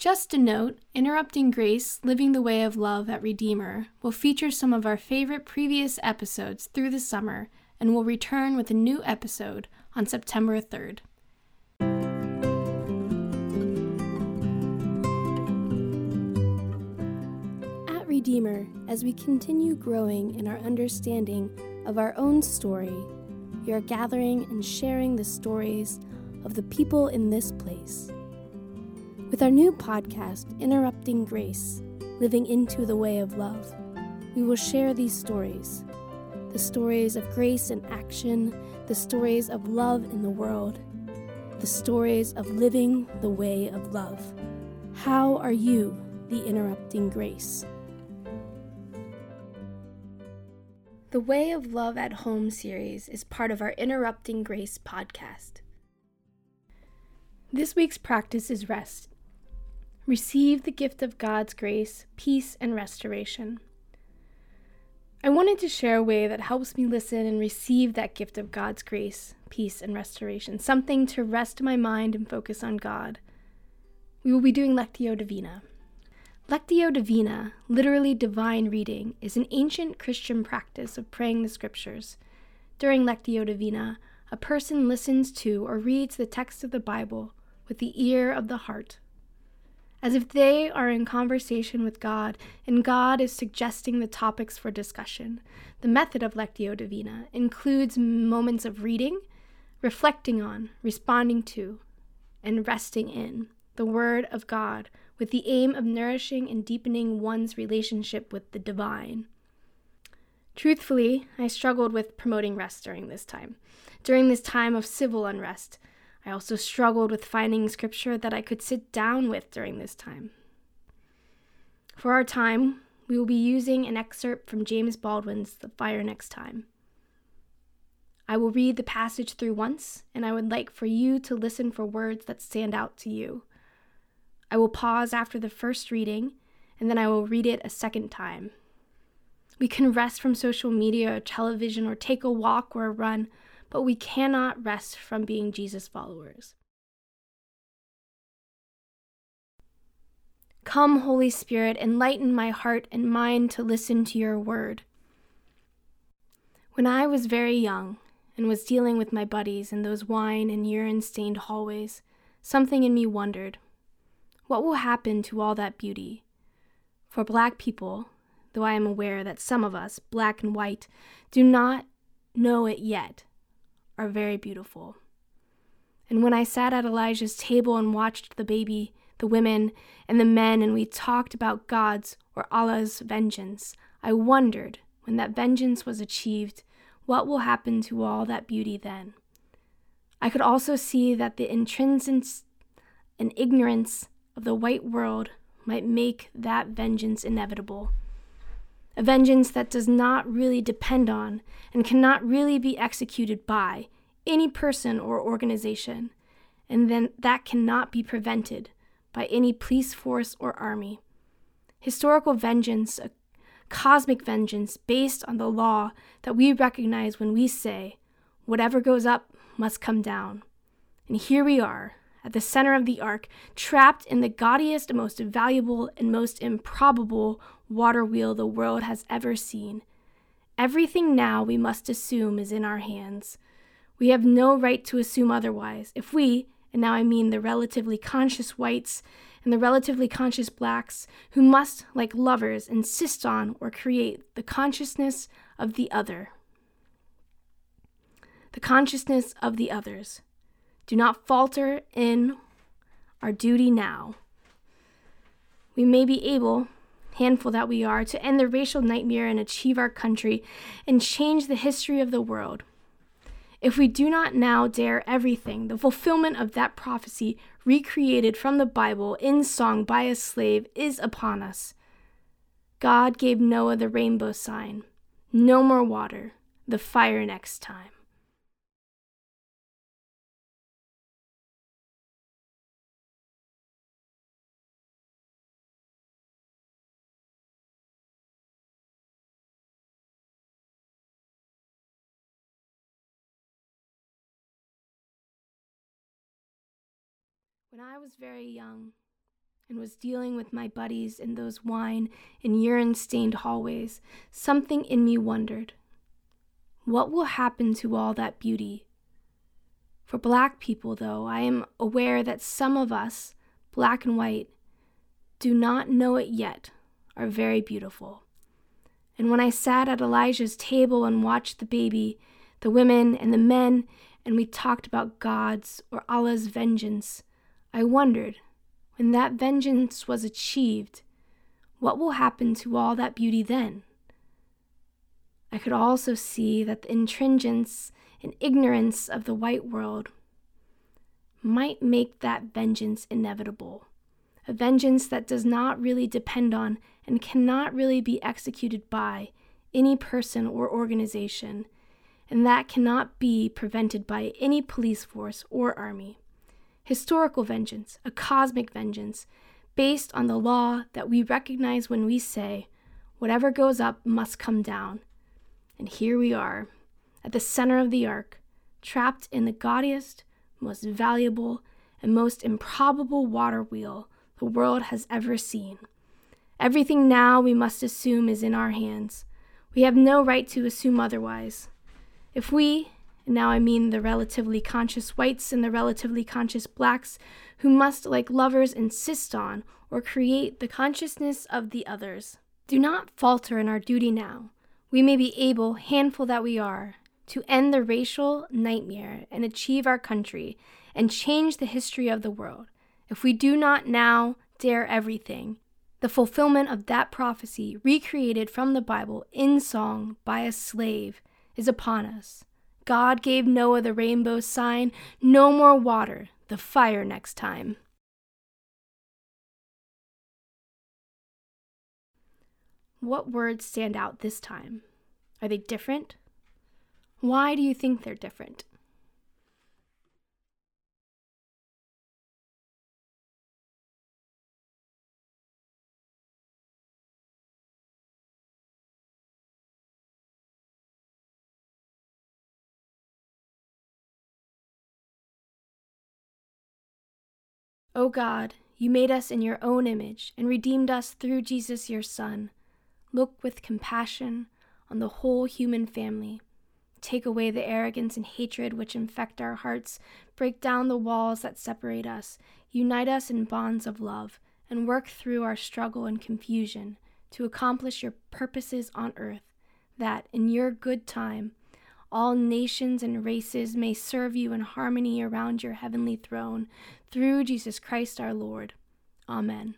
Just a note Interrupting Grace, Living the Way of Love at Redeemer will feature some of our favorite previous episodes through the summer and will return with a new episode on September 3rd. At Redeemer, as we continue growing in our understanding of our own story, we are gathering and sharing the stories of the people in this place. With our new podcast, Interrupting Grace Living into the Way of Love, we will share these stories the stories of grace in action, the stories of love in the world, the stories of living the way of love. How are you the interrupting grace? The Way of Love at Home series is part of our Interrupting Grace podcast. This week's practice is rest receive the gift of God's grace, peace, and restoration. I wanted to share a way that helps me listen and receive that gift of God's grace, peace, and restoration, something to rest my mind and focus on God. We will be doing Lectio Divina. Lectio Divina, literally divine reading, is an ancient Christian practice of praying the scriptures. During Lectio Divina, a person listens to or reads the text of the Bible with the ear of the heart as if they are in conversation with God and God is suggesting the topics for discussion. The method of Lectio Divina includes moments of reading, reflecting on, responding to, and resting in the Word of God with the aim of nourishing and deepening one's relationship with the divine. Truthfully, I struggled with promoting rest during this time. During this time of civil unrest, I also struggled with finding scripture that I could sit down with during this time. For our time, we will be using an excerpt from James Baldwin's The Fire Next Time. I will read the passage through once, and I would like for you to listen for words that stand out to you. I will pause after the first reading, and then I will read it a second time. We can rest from social media or television or take a walk or a run but we cannot rest from being Jesus followers. Come, Holy Spirit, enlighten my heart and mind to listen to your word. When I was very young and was dealing with my buddies in those wine and urine stained hallways, something in me wondered what will happen to all that beauty? For black people, though I am aware that some of us, black and white, do not know it yet, are very beautiful. And when I sat at Elijah's table and watched the baby, the women, and the men, and we talked about God's or Allah's vengeance, I wondered, when that vengeance was achieved, what will happen to all that beauty then? I could also see that the intrinsic and ignorance of the white world might make that vengeance inevitable. A vengeance that does not really depend on and cannot really be executed by any person or organization, and then that cannot be prevented by any police force or army. Historical vengeance, a cosmic vengeance based on the law that we recognize when we say, whatever goes up must come down. And here we are, at the center of the ark, trapped in the gaudiest, most valuable, and most improbable water wheel the world has ever seen. Everything now we must assume is in our hands. We have no right to assume otherwise. If we, and now I mean the relatively conscious whites and the relatively conscious blacks, who must, like lovers, insist on or create the consciousness of the other, the consciousness of the others, do not falter in our duty now. We may be able, handful that we are, to end the racial nightmare and achieve our country and change the history of the world. If we do not now dare everything, the fulfillment of that prophecy recreated from the Bible in song by a slave is upon us. God gave Noah the rainbow sign no more water, the fire next time. When I was very young and was dealing with my buddies in those wine and urine stained hallways, something in me wondered what will happen to all that beauty? For black people, though, I am aware that some of us, black and white, do not know it yet, are very beautiful. And when I sat at Elijah's table and watched the baby, the women, and the men, and we talked about God's or Allah's vengeance, I wondered, when that vengeance was achieved, what will happen to all that beauty then? I could also see that the intrinsience and ignorance of the white world might make that vengeance inevitable. A vengeance that does not really depend on and cannot really be executed by any person or organization, and that cannot be prevented by any police force or army. Historical vengeance, a cosmic vengeance, based on the law that we recognize when we say, whatever goes up must come down, and here we are, at the center of the ark, trapped in the gaudiest, most valuable, and most improbable water wheel the world has ever seen. Everything now we must assume is in our hands. We have no right to assume otherwise. If we, now I mean the relatively conscious whites and the relatively conscious blacks, who must, like lovers, insist on or create the consciousness of the others, do not falter in our duty now we may be able, handful that we are, to end the racial nightmare and achieve our country and change the history of the world. If we do not now dare everything, the fulfillment of that prophecy, recreated from the Bible in song by a slave, is upon us. God gave Noah the rainbow sign no more water, the fire next time. What words stand out this time? Are they different? Why do you think they're different? O God, you made us in your own image and redeemed us through Jesus your Son. Look with compassion on the whole human family. Take away the arrogance and hatred which infect our hearts, break down the walls that separate us, unite us in bonds of love, and work through our struggle and confusion to accomplish your purposes on earth, that, in your good time, all nations and races may serve you in harmony around your heavenly throne, through Jesus Christ our Lord. Amen.